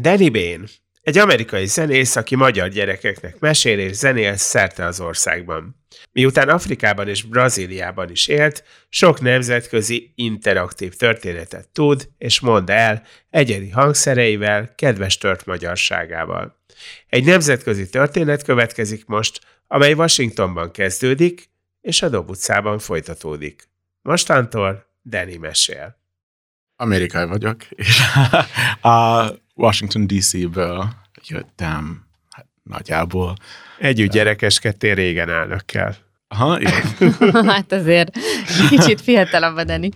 Danny Bain, egy amerikai zenész, aki magyar gyerekeknek mesél és zenél szerte az országban. Miután Afrikában és Brazíliában is élt, sok nemzetközi interaktív történetet tud és mond el egyedi hangszereivel, kedves tört magyarságával. Egy nemzetközi történet következik most, amely Washingtonban kezdődik, és a Dob utcában folytatódik. Mostantól Danny mesél. Amerikai vagyok, és a Washington DC-ből jöttem hát, nagyjából. Együtt gyerekeskedtél régen elnökkel. Aha, igen. hát azért kicsit fiatalabb a Dani.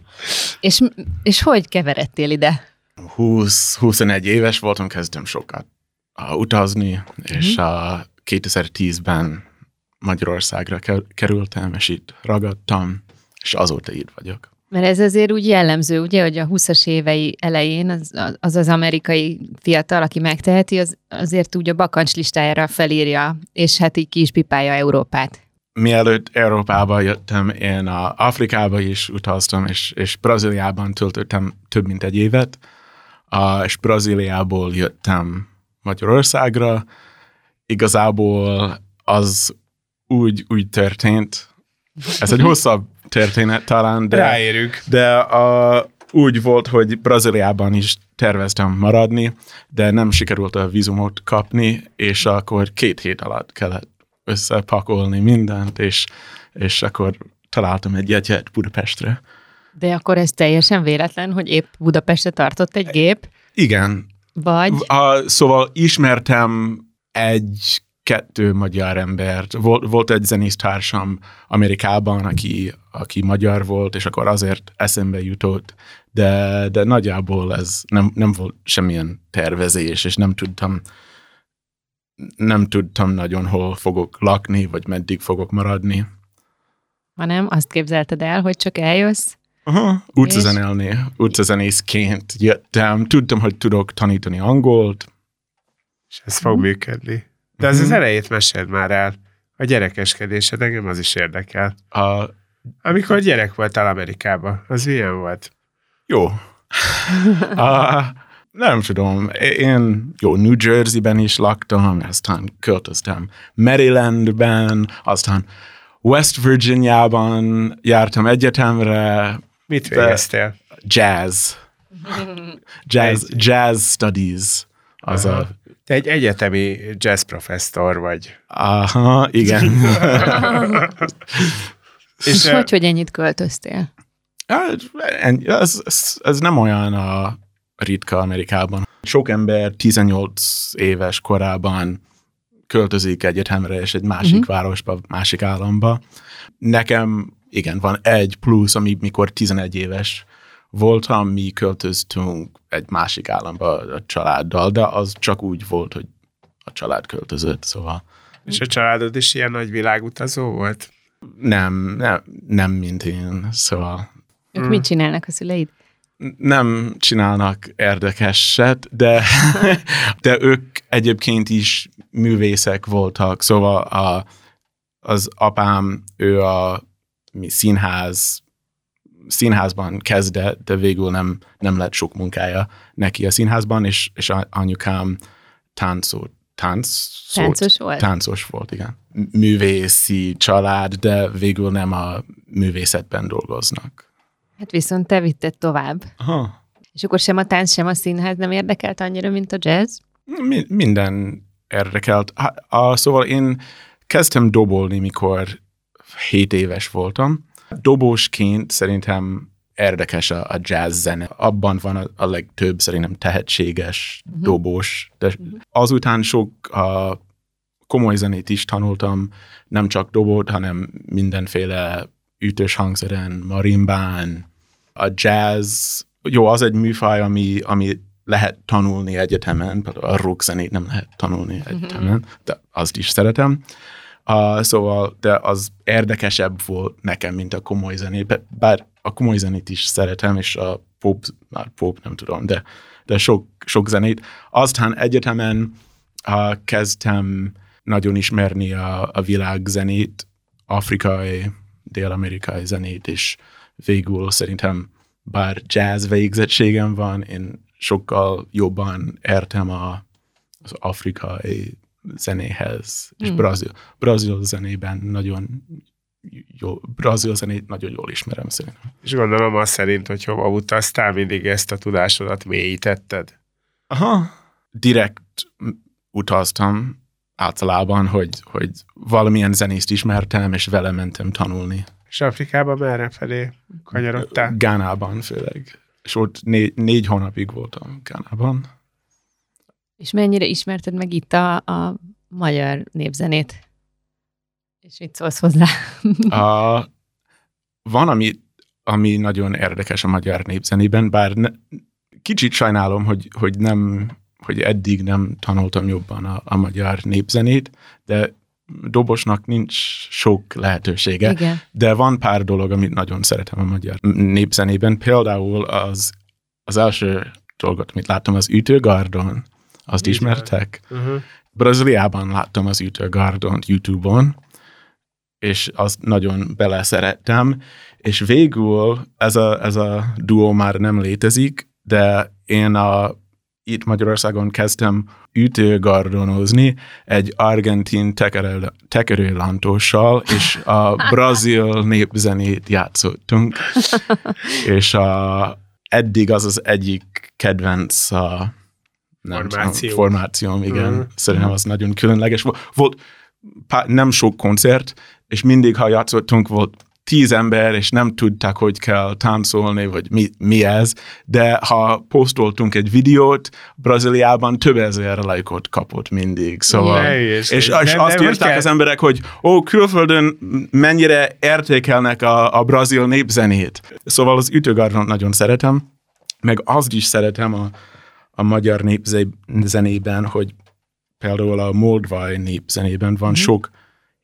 És, és hogy keveredtél ide? 20-21 éves voltam, kezdtem sokat uh, utazni, mm-hmm. és a 2010-ben Magyarországra kerültem, és itt ragadtam, és azóta itt vagyok. Mert ez azért úgy jellemző, ugye, hogy a 20-as évei elején az az, az amerikai fiatal, aki megteheti, az azért úgy a bakancs listájára felírja, és hát így ki is pipálja Európát. Mielőtt Európába jöttem, én a Afrikába is utaztam, és, és Brazíliában töltöttem több mint egy évet, és Brazíliából jöttem Magyarországra. Igazából az úgy, úgy történt, ez egy hosszabb történet talán, de, Ráérünk. de a, úgy volt, hogy Brazíliában is terveztem maradni, de nem sikerült a vízumot kapni, és akkor két hét alatt kellett összepakolni mindent, és, és akkor találtam egy jegyet Budapestre. De akkor ez teljesen véletlen, hogy épp Budapestre tartott egy gép? Igen. Vagy? A, szóval ismertem egy kettő magyar embert. Volt, volt egy zenésztársam Amerikában, aki, aki magyar volt, és akkor azért eszembe jutott, de, de nagyjából ez nem, nem volt semmilyen tervezés, és nem tudtam nem tudtam nagyon hol fogok lakni, vagy meddig fogok maradni. Hanem azt képzelted el, hogy csak eljössz, Aha, utcazenélni, utcazenészként jöttem. Tudtam, hogy tudok tanítani angolt. És ez fog működni. De az az elejét meséld már el. A gyerekeskedésed, engem az is érdekel. A, Amikor gyerek voltál Amerikában, az milyen volt? jó. a, nem tudom, én jó, New Jersey-ben is laktam, aztán költöztem Marylandben, aztán West Virginia-ban jártam egyetemre, Mit végeztél? jazz. Jazz, jazz studies. Az Aha. a, Te egy egyetemi jazz professzor vagy. aha, igen. És hogy, hogy ennyit költöztél? Hát, ez, ez, ez nem olyan a ritka Amerikában. Sok ember 18 éves korában költözik egyetemre, és egy másik uh-huh. városba, másik államba. Nekem, igen, van egy plusz, ami mikor 11 éves voltam, mi költöztünk egy másik államba a családdal, de az csak úgy volt, hogy a család költözött, szóval és a családod is ilyen nagy világutazó volt? nem, nem, nem mint én, szóval Ők mit csinálnak a szüleid? nem csinálnak érdekeset, de, de ők egyébként is művészek voltak, szóval a, az apám, ő a mi színház, színházban kezdett, de végül nem, nem lett sok munkája neki a színházban, és, és a- anyukám táncot, tánc, Táncos volt? Táncos volt, igen. Művészi család, de végül nem a művészetben dolgoznak. Hát viszont te vitted tovább. Aha. És akkor sem a tánc, sem a színház nem érdekelt annyira, mint a jazz? Mi, minden érdekelt. Ha- A, szóval én kezdtem dobolni, mikor 7 éves voltam. Dobósként szerintem érdekes a, a jazz zene. Abban van a, a legtöbb szerintem tehetséges uh-huh. dobós. De azután sok a komoly zenét is tanultam, nem csak dobót, hanem mindenféle ütős hangszeren, marimbán. A jazz, jó, az egy műfaj, ami, ami lehet tanulni egyetemen, például a rockzenét nem lehet tanulni egyetemen, de azt is szeretem. Uh, szóval, de az érdekesebb volt nekem, mint a komoly zenét, bár a komoly zenét is szeretem, és a pop, már pop nem tudom, de, de sok, sok zenét. Aztán egyetemen uh, kezdtem nagyon ismerni a, a világ zenét, afrikai, dél-amerikai zenét, és végül szerintem bár jazz végzettségem van, én sokkal jobban értem a, az afrikai zenéhez, és mm. brazil, brazil zenében nagyon jó, brazil zenét nagyon jól ismerem szerintem. És gondolom azt szerint, hogy hova utaztál, mindig ezt a tudásodat mélyítetted? Aha, direkt utaztam általában, hogy, hogy valamilyen zenészt ismertem, és vele mentem tanulni. És Afrikában merre felé kanyarodtál? Gánában főleg. És ott négy, négy hónapig voltam Gánában. És mennyire ismerted meg itt a, a magyar népzenét? És mit szólsz hozzá? a, van, ami, ami nagyon érdekes a magyar népzenében, bár ne, kicsit sajnálom, hogy, hogy nem hogy eddig nem tanultam jobban a, a magyar népzenét, de dobosnak nincs sok lehetősége, Igen. de van pár dolog, amit nagyon szeretem a magyar népzenében. Például az, az első dolgot, amit láttam, az ütőgardon. Azt Igen. ismertek? Uh-huh. Brazíliában láttam az ütőgardont YouTube-on, és azt nagyon beleszerettem, és végül ez a, ez a duó már nem létezik, de én a itt Magyarországon kezdtem ütőgardonozni egy argentin tekerőlántóssal, és a brazil népzenét játszottunk, és a, eddig az az egyik kedvenc a, nem Formáció. tudom, formációm, igen. Mm. Szerintem az nagyon különleges. Volt nem sok koncert, és mindig, ha játszottunk, volt tíz ember, és nem tudták, hogy kell táncolni, vagy mi, mi ez, de ha posztoltunk egy videót, Brazíliában több ezer lájkot kapott mindig. Szóval, yeah, és, és, nem, és azt írták az emberek, hogy ó, külföldön mennyire értékelnek a, a brazil népzenét. Szóval az ütőgardont nagyon szeretem, meg azt is szeretem a, a magyar népzenében, hogy például a moldvai népzenében van mm-hmm. sok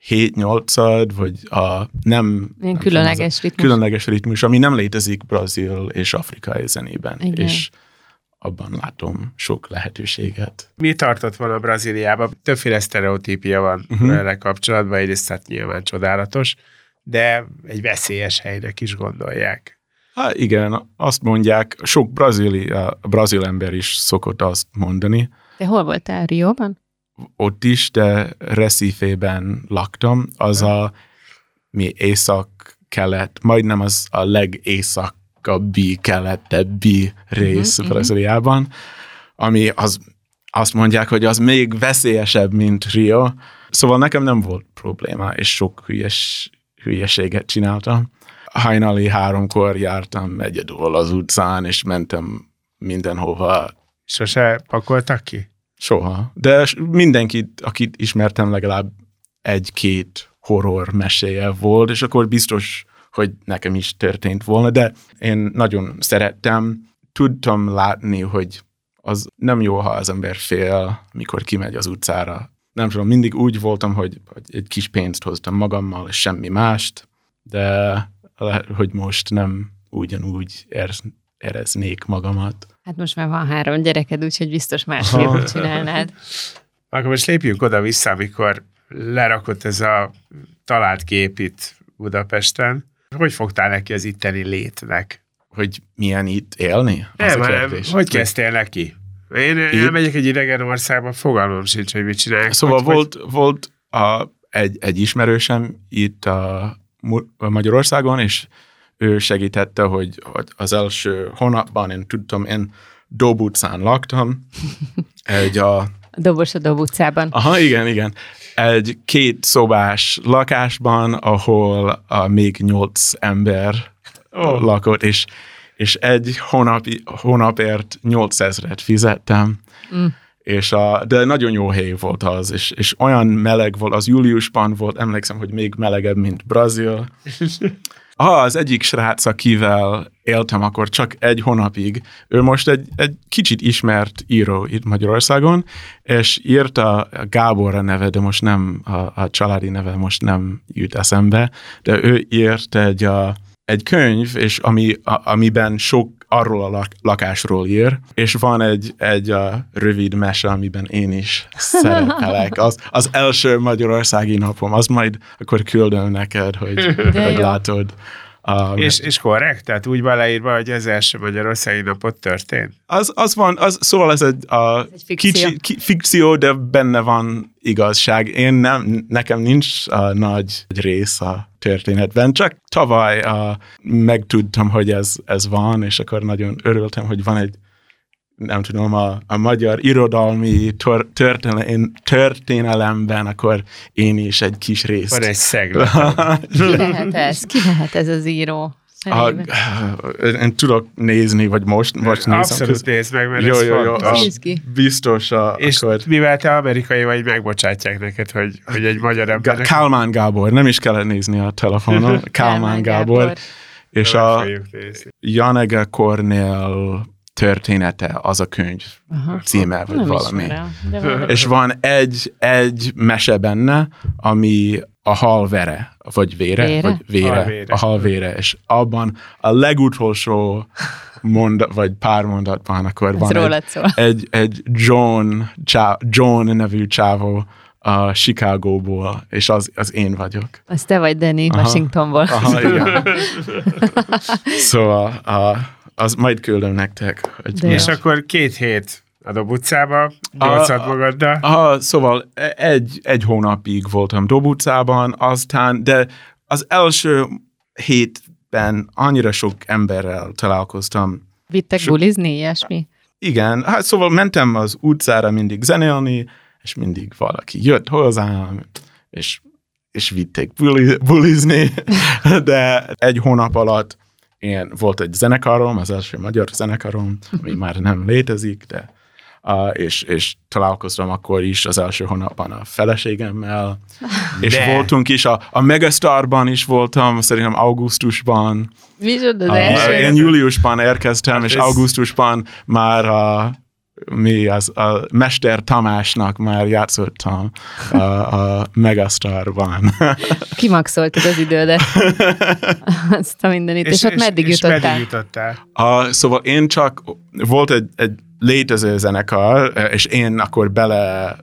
7-8 vagy a nem... nem különleges tudom, ritmus. Különleges ritmus, ami nem létezik brazil és afrikai zenében. Igen. És abban látom sok lehetőséget. Mi tartott volna Brazíliában? Többféle sztereotípia van uh-huh. vele kapcsolatban, egyrészt hát nyilván csodálatos, de egy veszélyes helynek is gondolják. Hát igen, azt mondják, sok brazili, brazil ember is szokott azt mondani. De hol voltál, Rióban? ott is, de Recife-ben laktam, az a mi észak-kelet, majdnem az a legészakabbi, keletebbi rész uh-huh, Brazíliában, ami az, azt mondják, hogy az még veszélyesebb, mint Rio. Szóval nekem nem volt probléma, és sok hülyes, hülyeséget csináltam. Hajnali háromkor jártam egyedül az utcán, és mentem mindenhova. Sose pakoltak ki? Soha. De mindenkit, akit ismertem, legalább egy-két horror meséje volt, és akkor biztos, hogy nekem is történt volna, de én nagyon szerettem. Tudtam látni, hogy az nem jó, ha az ember fél, mikor kimegy az utcára. Nem tudom, mindig úgy voltam, hogy, hogy egy kis pénzt hoztam magammal, és semmi mást, de hogy most nem ugyanúgy éreznék magamat. Hát most már van három gyereked, úgyhogy biztos másképp csinálnád. Akkor most lépjünk oda-vissza, amikor lerakott ez a talált kép itt Budapesten. Hogy fogtál neki az itteni létnek? Hogy milyen itt élni? Nem, nem. Hogy kezdtél neki? Én itt? elmegyek egy idegen országba, fogalmam sincs, hogy mit csinálják. Szóval hogy, volt, hogy... volt a, egy, egy ismerősem itt a Magyarországon, és ő segítette, hogy, az első hónapban én tudtam, én Dob utcán laktam. Egy a... Dobos a Dob utcában. Aha, igen, igen. Egy két szobás lakásban, ahol a még nyolc ember oh. lakott, és, és egy hónap, hónapért nyolc ezret fizettem. Mm. És a, de nagyon jó hely volt az, és, és olyan meleg volt, az júliusban volt, emlékszem, hogy még melegebb, mint Brazil. ah, az egyik srác, akivel éltem akkor csak egy hónapig, ő most egy, egy kicsit ismert író itt Magyarországon, és írta Gábor a neve, de most nem, a, a családi neve most nem jut eszembe, de ő írt egy, a, egy könyv, és ami, a, amiben sok arról a lak, lakásról ír, és van egy, egy a rövid mese, amiben én is szerepelek. Az, az első magyarországi napom, az majd akkor küldöm neked, hogy, hogy látod. Um, és, és korrekt? Tehát úgy van leírva, hogy az első Magyarországi napot történt? Az, az van, az, szóval ez egy, a, ez egy fikció. Kicsi, ki, fikció, de benne van igazság. Én nem, nekem nincs a nagy rész a történetben, csak tavaly a, megtudtam, hogy ez, ez van, és akkor nagyon örültem, hogy van egy nem tudom, a, a magyar irodalmi történelem, történelemben, akkor én is egy kis részt. Van egy szeglet. Ki lehet ez? Ki lehet ez az író? A, én tudok nézni, vagy most, most nézem. Abszolút nézd meg, mert jó, ez jó, jó, a, Biztos. A, és akkor... mivel te amerikai vagy, megbocsátják neked, hogy, hogy egy magyar ember. Kálmán Gábor, nem is kellett nézni a telefonon. Kálmán Gábor. Gábor. És a Janege Kornél története az a könyv Aha. címe, vagy Nem valami. Ismerem, És van egy, egy mese benne, ami a hal vere, vagy vére, vére? vagy vére, halvére. a hal vére, és abban a legutolsó mondat, vagy pár mondatban akkor Ez van egy, egy, egy John, csá, John nevű csávó, a Chicagóból, és az, az én vagyok. Az te vagy, Danny, aha, Washingtonból. Aha, igen. szóval a, az majd küldöm nektek. Hogy és akkor két hét a Dob utcába, nyolcat magaddal. A, szóval egy, egy hónapig voltam Dob utcában, aztán, de az első hétben annyira sok emberrel találkoztam. Vittek so, bulizni, ilyesmi? Igen, hát szóval mentem az utcára mindig zenélni, és mindig valaki jött hozzám, és, és vitték bulizni, de egy hónap alatt én volt egy zenekarom, az első magyar zenekarom, ami már nem létezik, de uh, és, és találkoztam akkor is az első hónapban a feleségemmel, és de. voltunk is, a, a Megastarban is voltam, szerintem augusztusban. Micsoda, az első? Én júliusban érkeztem, hát és ez... augusztusban már a mi az a Mester Tamásnak már játszottam a, a Megastarban. Kimaxoltad az idődet. Azt a mindenit. És, és ott meddig és, jutottál? Meddig jutottál? A, szóval én csak, volt egy, egy létező zenekar, és én akkor bele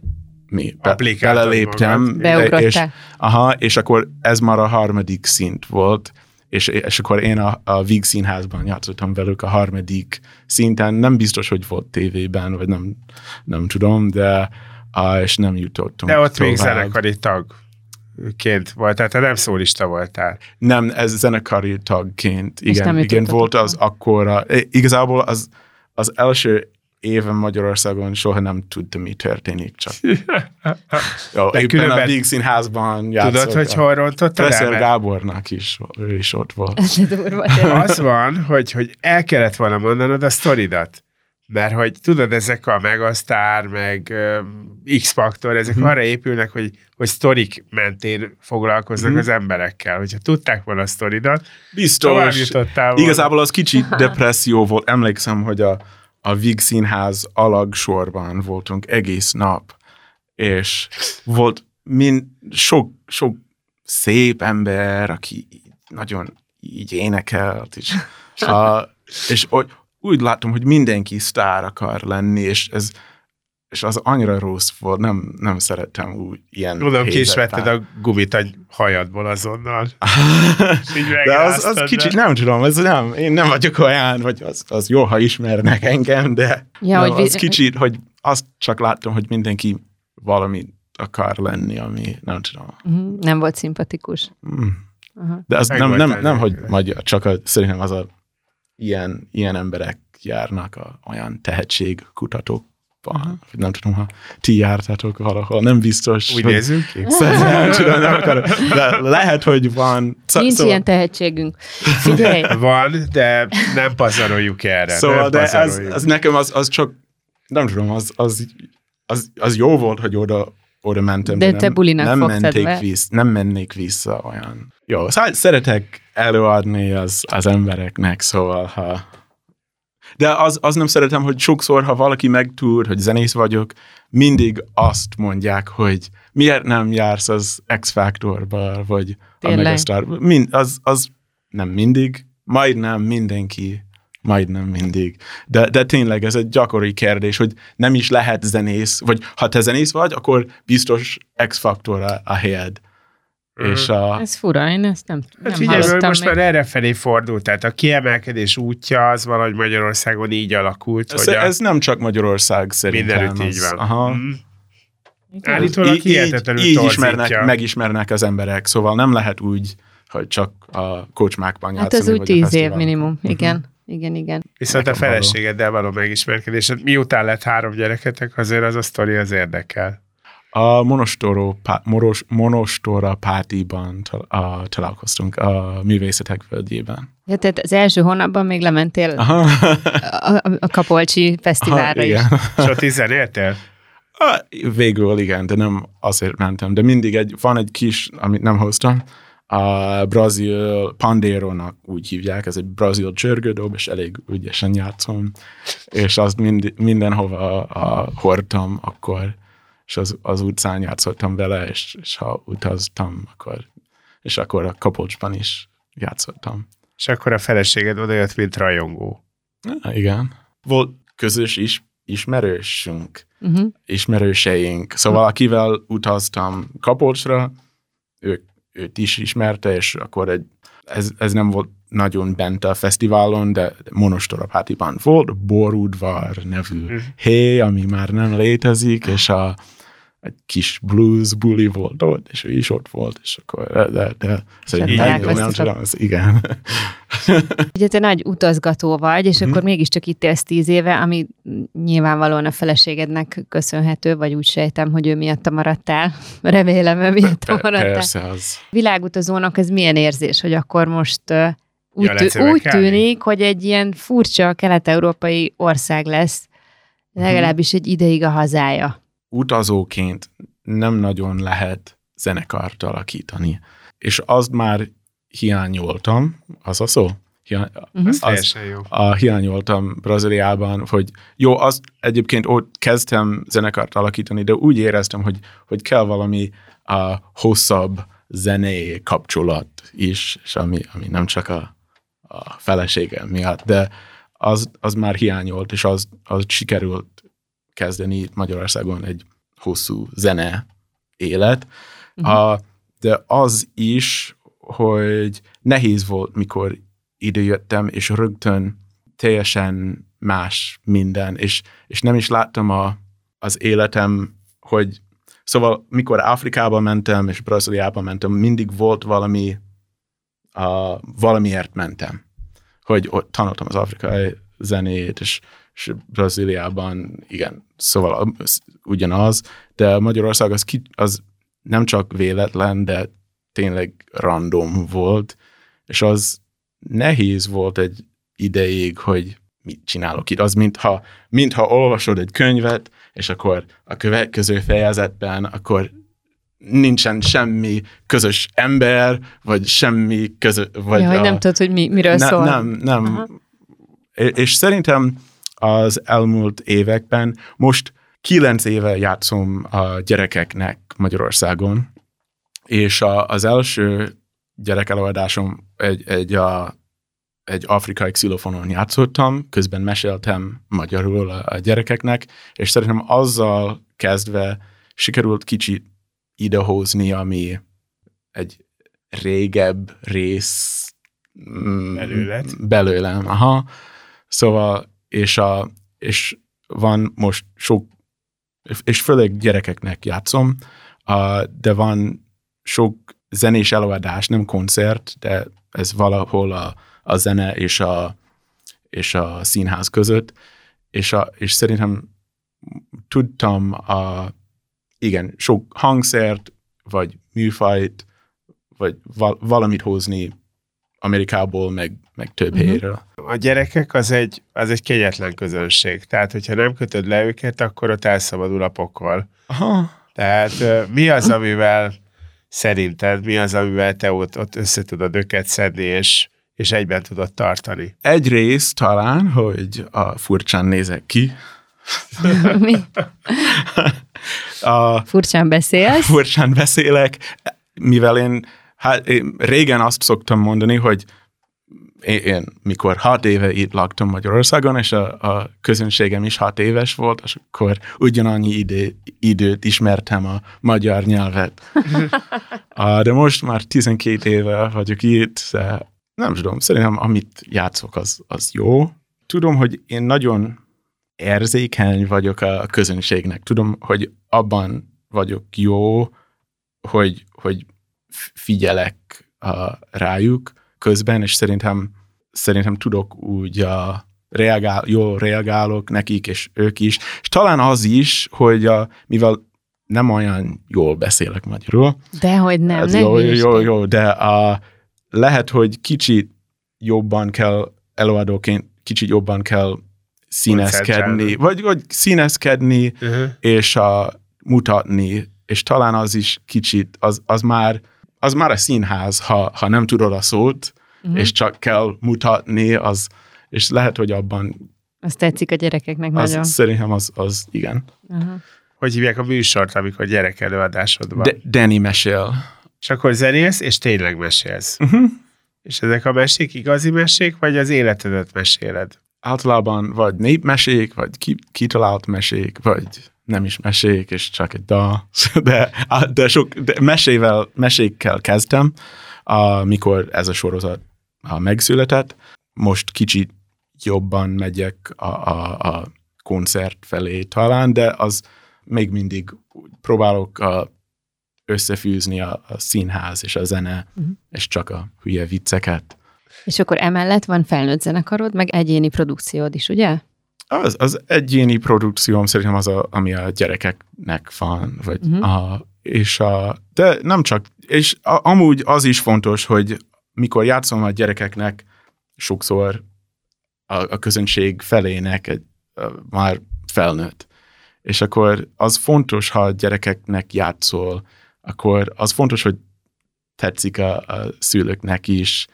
mi, be, beleléptem. És, aha, és akkor ez már a harmadik szint volt, és, és akkor én a, a Víg Színházban játszottam velük a harmadik szinten, nem biztos, hogy volt tévében, vagy nem, nem tudom, de a, és nem jutottunk De ott tovább. még zenekari tag ként volt, tehát te nem szólista voltál. Nem, ez zenekari tagként, igen, igen volt az akkora, igazából az, az első éve Magyarországon soha nem tudtam, mi történik, csak jó, De éppen a Víg Színházban játszott. Tudod, hogy hol rontottad el? Gábornak is, ő is ott volt. Az van, hogy, hogy el kellett volna mondanod a sztoridat. Mert hogy tudod, ezek a Megasztár, meg uh, X-Faktor, ezek hmm. arra épülnek, hogy, hogy sztorik mentén foglalkoznak hmm. az emberekkel. Hogyha tudták volna a sztoridat, Biztos. Igazából az kicsit depresszió volt. Emlékszem, hogy a a Vig Színház alagsorban voltunk egész nap, és volt mind, sok, sok szép ember, aki nagyon így énekelt, és, a, és úgy látom, hogy mindenki sztár akar lenni, és ez és az annyira rossz volt, nem, nem szerettem úgy ilyen Tudom, ki is vetted a gumit a hajadból azonnal. de az, az kicsit, nem tudom, ez nem, én nem vagyok olyan, vagy az, az jó, ha ismernek engem, de ja, no, hogy az vi- kicsit, hogy azt csak láttam, hogy mindenki valami akar lenni, ami nem tudom. Uh-huh. Nem volt szimpatikus. Mm. Uh-huh. De az nem, nem, nem, nem, hogy magyar, csak a, szerintem az a ilyen, ilyen emberek járnak a, olyan tehetségkutatók uh-huh. nem tudom, ha ti jártátok valahol, nem biztos. Úgy hogy... nézünk ki? nem tudom, nem akarom. De lehet, hogy van. Szó, Nincs szóval... ilyen tehetségünk. Figyelj. Van, de nem pazaroljuk erre. Szóval, nem de ez, ez, nekem az, az csak, nem tudom, az, az, az, az jó volt, hogy oda, oda mentem. De, de te bulinak nem menték vissza, Nem mennék vissza olyan. Jó, szóval szeretek előadni az, az embereknek, szóval ha... De az, az nem szeretem, hogy sokszor, ha valaki megtúr, hogy zenész vagyok, mindig azt mondják, hogy miért nem jársz az X-Factorba, vagy Tényleg? a Megastar. Mind, az, az nem mindig, majdnem mindenki, majdnem mindig. De, de tényleg ez egy gyakori kérdés, hogy nem is lehet zenész, vagy ha te zenész vagy, akkor biztos X-Factor a, a helyed. És a, Ez fura, én ezt nem, Hát nem figyelj, hogy hallottam most még. már erre felé fordult, tehát a kiemelkedés útja az valahogy Magyarországon így alakult, ez, hogy a, ez nem csak Magyarország szerintem. mindenütt így van. Aha. Mm. Állítólag így, hihetetlenül így torzítja. ismernek, megismernek az emberek, szóval nem lehet úgy, hogy csak a kocsmákban Hát játszani. ez úgy a tíz év minimum. Igen, igen, igen. Viszont a Nekem való. feleségeddel való megismerkedésed, miután lett három gyereketek, azért az a sztori az érdekel. A Moros, Monostora Pátiban tal, a, találkoztunk a művészetek völgyében. Ja, tehát az első hónapban még lementél Aha. a, a, a Kapolcsi Fesztiválra is. igen. És ott is zenéltél? Végül igen, de nem azért mentem. De mindig egy, van egy kis, amit nem hoztam, a brazil pandéronak úgy hívják, ez egy brazil csörgődob, és elég ügyesen játszom, és azt mind, mindenhova a, hordtam akkor, és az, az utcán játszottam vele, és, és ha utaztam, akkor, és akkor a Kapolcsban is játszottam. És akkor a feleséged odajött, mint rajongó. Ah, igen. Volt közös is, ismerősünk, Uh-huh. ismerőseink. Szóval akivel utaztam Kapolcsra, ők, őt is ismerte, és akkor egy, ez, ez nem volt nagyon bent a fesztiválon, de Monostorapátiban volt, Borudvar nevű Mhm. hely, ami már nem létezik, és a, egy kis blues buli volt ott, és ő is ott volt, és akkor, de, de, de szerintem igen. Ugye te nagy utazgató vagy, és Mhm. akkor mégiscsak itt élsz tíz éve, ami nyilvánvalóan a feleségednek köszönhető, vagy úgy sejtem, hogy ő miatta maradtál. Remélem, ő miatta maradtál. Persze, az. Világutazónak ez milyen érzés, hogy akkor most úgy, Ja, tű, úgy tűnik, hogy egy ilyen furcsa kelet-európai ország lesz, legalábbis egy ideig a hazája. Utazóként nem nagyon lehet zenekart alakítani. És azt már hiányoltam, az a szó? Hiá- Mhm. Ez teljesen jó. a, hiányoltam Brazíliában, hogy jó, az egyébként ott kezdtem zenekart alakítani, de úgy éreztem, hogy, hogy kell valami a hosszabb zené kapcsolat is, és ami, ami nem csak a, a feleségem miatt, de az, az már hiányolt, és az, az sikerült kezdeni Magyarországon egy hosszú zene élet. Mhm. A, de az is, hogy nehéz volt, mikor idejöttem, és rögtön teljesen más minden, és, és nem is láttam a, az életem, hogy szóval mikor Afrikába mentem, és Brazíliába mentem, mindig volt valami, a, valamiért mentem. Hogy ott tanultam az afrikai zenét, és, és Brazíliában, igen, szóval az ugyanaz, de Magyarország az, ki, az nem csak véletlen, de tényleg random volt, és az nehéz volt egy ideig, hogy mit csinálok itt. Az, mintha, mintha olvasod egy könyvet, és akkor a következő fejezetben, akkor nincsen semmi közös ember, vagy semmi közös... Vagy Ja, hogy a, nem tudod, hogy mi, miről ne, szól. Nem, nem. Aha. És, szerintem az elmúlt években, most kilenc éve játszom a gyerekeknek Magyarországon, és a, az első gyerekelőadásom egy, egy, a, egy afrikai xilofonon játszottam, közben meséltem magyarul a, a gyerekeknek, és szerintem azzal kezdve sikerült kicsit idehozni, ami egy régebb rész mm, Belőled? belőlem, aha. Szóval, és, a, és van most sok, és főleg gyerekeknek játszom, de van sok zenés előadás, nem koncert, de ez valahol a, a zene és a, és a színház között, és, a, és szerintem tudtam a, igen, sok hangszert, vagy műfajt, vagy val- valamit hozni Amerikából, meg, meg több uh-huh. helyről. A gyerekek az egy, az egy kegyetlen közönség. Tehát, hogyha nem kötöd le őket, akkor ott elszabadul a pokol. Aha. Tehát mi az, amivel szerinted mi az, amivel te ott, ott össze tudod őket szedni, és, és egyben tudod tartani? Egyrészt talán, hogy a furcsán nézek ki. Mi? A Furcsán beszélsz. furcsán beszélek, mivel én, hát, én régen azt szoktam mondani, hogy én, mikor hat éve itt laktam Magyarországon, és a, a közönségem is hat éves volt, és akkor ugyanannyi idő, időt ismertem a magyar nyelvet. De most már 12 éve vagyok itt, nem tudom, szerintem amit játszok, az, az jó. Tudom, hogy én nagyon érzékeny vagyok a közönségnek. Tudom, hogy abban vagyok jó, hogy, hogy figyelek uh, rájuk közben, és szerintem, szerintem tudok úgy uh, reagál, jól reagálok nekik, és ők is. És talán az is, hogy uh, mivel nem olyan jól beszélek magyarul, Dehogy nem, ez ne jó, jó, jó, jó, de uh, lehet, hogy kicsit jobban kell előadóként, kicsit jobban kell színezkedni, vagy, vagy színezkedni, Uh-huh. és a mutatni, és talán az is kicsit, az, az már az már a színház, ha, ha nem tudod a szót, uh-huh. és csak kell mutatni, az, és lehet, hogy abban, Az tetszik a gyerekeknek az, nagyon. szerintem az, az igen. Aha. Hogy hívják a műsort, amikor gyerek előadásod van? De, Danny mesél. És akkor zenélsz, és tényleg mesélsz. Uh-huh. És ezek a mesék igazi mesék, vagy az életedet meséled? Általában vagy népmesék, vagy ki, kitalált mesék, vagy nem is mesék, és csak egy dal. De, de, sok, de mesével, mesékkel kezdtem, amikor ez a sorozat megszületett. Most kicsit jobban megyek a, a, a koncert felé talán, de az még mindig próbálok a, összefűzni a, a színház és a zene, uh-huh. és csak a hülye vicceket. És akkor emellett van felnőtt zenekarod, meg egyéni produkciód is, ugye? Az, az egyéni produkcióm szerintem az, a, ami a gyerekeknek van, vagy uh-huh. a, és a, de nem csak, és a, amúgy az is fontos, hogy mikor játszom a gyerekeknek, sokszor a, a közönség felének egy, a, már felnőtt. És akkor az fontos, ha a gyerekeknek játszol, akkor az fontos, hogy tetszik a, a szülőknek is.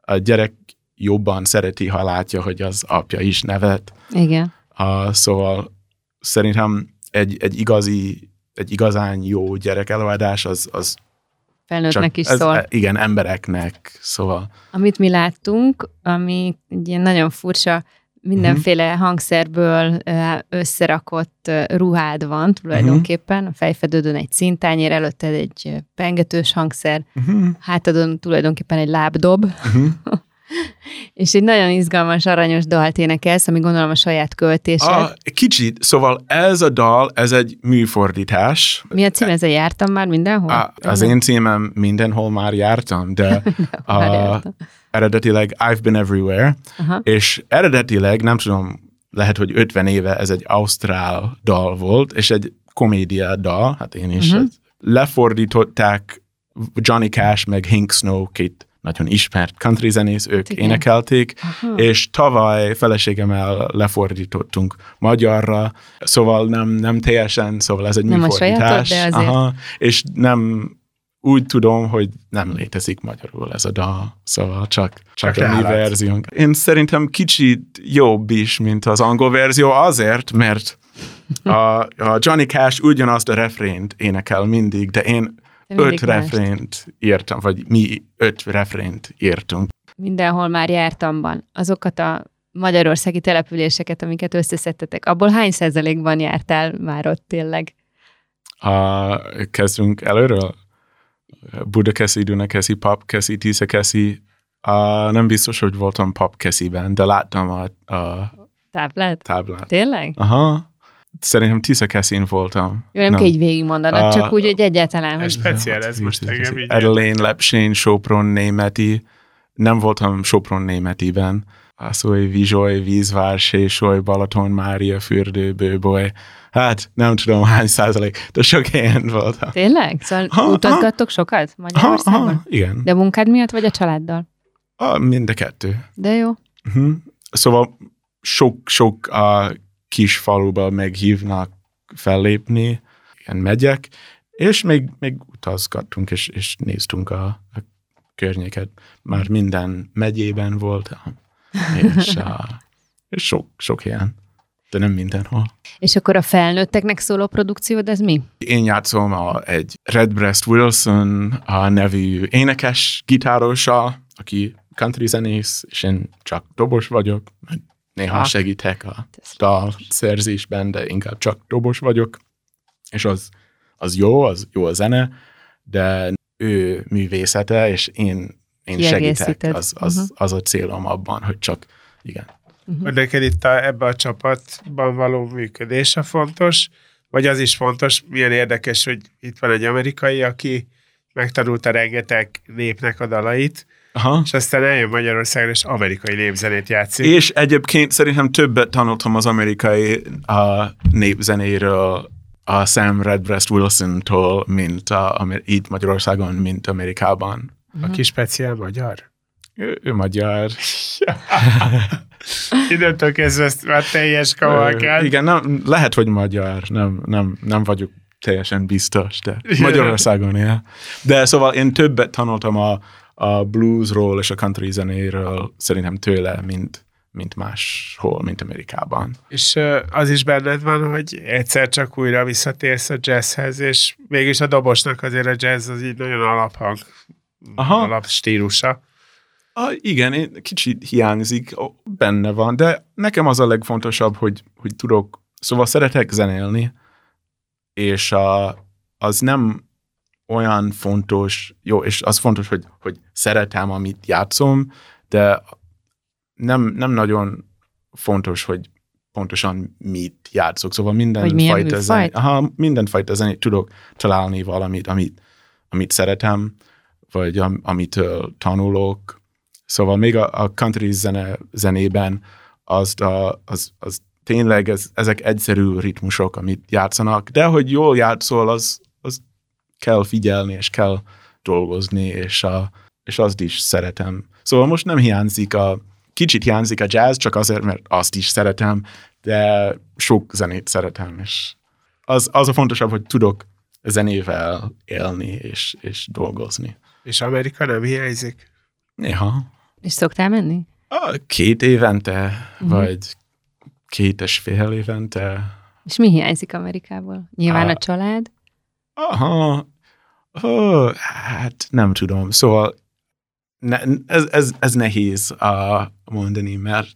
A gyerek jobban szereti, ha látja, hogy az apja is nevet. Igen. Uh, szóval szerintem egy, egy igazi, egy igazán jó gyerek előadás az, az Felnőttnek is ez, szól. igen, embereknek, szóval Amit mi láttunk, ami egy ilyen nagyon furcsa, mindenféle Mhm. hangszerből összerakott ruhád van tulajdonképpen. A fejfedődön egy szintányér, előtted egy pengetős hangszer, uh-huh. hátadon tulajdonképpen egy lábdob, Uh-huh. és egy nagyon izgalmas, aranyos dalt énekelsz, ami gondolom a saját költésed. A, kicsit, szóval ez a dal, ez egy műfordítás. Mi a cím? Ezzel jártam már mindenhol? A, az én címem mindenhol már jártam, de a, jártam. eredetileg I've been everywhere, Aha. és eredetileg, nem tudom, lehet, hogy 50 éve ez egy ausztrál dal volt, és egy komédia dal, hát én is. Uh-huh. Lefordították Johnny Cash meg Hank Snow, két nagyon ismert country zenész, ők Igen. énekelték, Aha. és tavaly feleségemmel lefordítottunk magyarra, szóval nem, nem teljesen, szóval ez egy Nem a műfordítás. sajátod, de azért. Aha, és nem úgy tudom, hogy nem létezik magyarul ez a dal, szóval csak, csak, Csak a mi verziónk. Én szerintem kicsit jobb is, mint az angol verzió, azért, mert a, a Johnny Cash ugyanazt a refrént énekel mindig, de én öt refrént írtam, vagy mi öt refrént írtunk. Mindenhol már jártamban. Azokat a magyarországi településeket, amiket összeszedtetek, abból hány százalékban jártál már ott tényleg? A, kezdünk előről. Budakeszi, Dunakeszi, Papkeszi, Tiszakeszi. A, nem biztos, hogy voltam Papkesziben, de láttam a, a Táblát? táblát. Tényleg? Aha. Szerintem Tiszakeszin voltam. Jó, nem, kell így végigmondanod, A- csak úgy, hogy egyáltalán, Ez hogy speciál, ez most. Adelaine, Lepsén, Sopron, Németi. Nem voltam Sopron, Németiben. Ászói, Vizsoly, Vízvár, Sésoly, Balaton, Mária, Fürdő, Bőboly. Hát nem tudom hány százalék, de sok helyen voltam. tényleg? Szóval Ha, ha. utazgattok sokat Aha, Magyarországon? aha, igen. De a munkád miatt, vagy a családdal? Ah, mind a kettő. De jó. Uh-huh. Szóval sok-sok a kis faluba meghívnak fellépni, ilyen megyek, És még, még utazgattunk, és, és néztünk a, a környéket. Már minden megyében voltam, és, a, és sok, sok helyen, de nem mindenhol. És akkor a felnőtteknek szóló produkciód, ez mi? Én játszom a, egy Redbreast Wilson a nevű énekes gitárossal, aki country zenész, és én csak dobos vagyok. Néha Ah. segítek a dal szerzésben, de inkább csak dobos vagyok. És az, az jó, az jó a zene, de ő művészete, és én, én segítek. Az, az, Mhm. az a célom abban, hogy csak, igen. Hogy neked itt a, ebbe a csapatban való működés a fontos, vagy az is fontos, milyen érdekes, hogy itt van egy amerikai, aki megtanulta rengeteg népnek a dalait, Aha. és aztán eljön Magyarországra, és amerikai népzenét játszik. És egyébként szerintem többet tanultam az amerikai a népzenéről a Sam Redbreast Wilson-tól, mint a, amer- itt Magyarországon, mint Amerikában. Aki speciál magyar. Ő, ő magyar. Innentől kezdve ezt már teljes kavalkád. Igen, nem, lehet, hogy magyar, nem, nem, nem vagyok teljesen biztos, de Magyarországon él. De szóval én többet tanultam a, a bluesról és a country zenéről szerintem tőle, mint, mint máshol, mint Amerikában. És az is benned van, hogy egyszer csak újra visszatérsz a jazzhez, és mégis a dobosnak azért a jazz az így nagyon alaphang, Aha. alapstílusa. Ah, igen, én- kicsit hiányzik, benne van, de nekem az a legfontosabb, hogy, hogy tudok, szóval szeretek zenélni, és a, az nem olyan fontos, jó, és az fontos, hogy, hogy szeretem, amit játszom, de nem, nem nagyon fontos, hogy pontosan mit játszok. Szóval minden Hogy milyen fajta műfajt? zenét, aha, minden fajta zenét tudok találni valamit, amit, amit szeretem, vagy am, amitől tanulok. Szóval még a, a country zene, zenében az, a, az, az tényleg ez, ezek egyszerű ritmusok, amit játszanak, de hogy jól játszol, az kell figyelni, és kell dolgozni, és, a, és azt is szeretem. Szóval most nem hiányzik a, kicsit hiányzik a jazz, csak azért, mert azt is szeretem, de sok zenét szeretem, és az, az a fontosabb, hogy tudok zenével élni és, és dolgozni. És Amerika nem hiányzik. Néha. És szoktál menni? Ah, Két évente, Mhm. vagy két és fél évente. És mi hiányzik Amerikából? Nyilván Á. a család. Aha. Oh, hát nem tudom. Szóval ne, ez, ez, ez nehéz uh, mondani, mert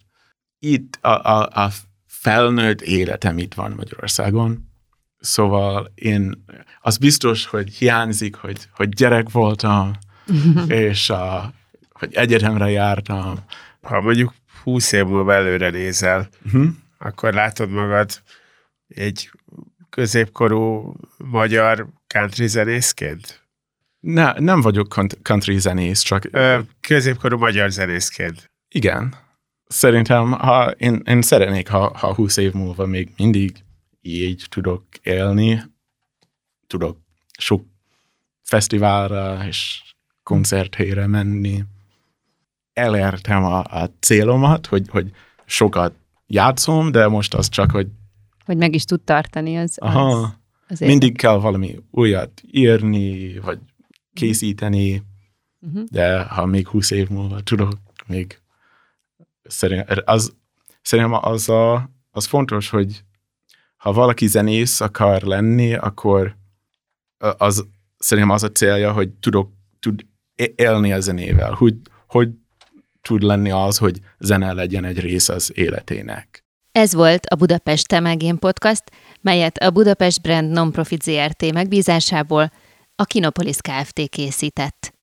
itt a, a, a felnőtt életem itt van Magyarországon. Szóval én, az biztos, hogy hiányzik, hogy, hogy gyerek voltam, és uh, hogy egyetemre jártam. Ha mondjuk 20 év múlva előre nézel, Uh-huh. akkor látod magad egy középkorú magyar country zenészként? Ne, nem vagyok country zenész, csak Ö, középkorú magyar zenészként. Igen. Szerintem, ha én, én szeretnék, ha, ha 20 év múlva még mindig így tudok élni, tudok sok fesztiválra és koncerthelyre menni. Elértem a, a célomat, hogy, hogy sokat játszom, de most az csak, hogy Hogy meg is tud tartani az, az, aha, az mindig kell valami újat írni, vagy készíteni, Uh-huh. de ha még 20 év múlva tudok, még szerintem az, szerintem az, a, az fontos, hogy ha valaki zenész akar lenni, akkor az szerintem az a célja, hogy tudok tud élni a zenével, hogy, hogy tud lenni az, hogy zene legyen egy része az életének. Ez volt a Budapest Temegén Podcast, melyet a Budapest Brand Nonprofit ZRT megbízásából a Kinopolis Kft. készített.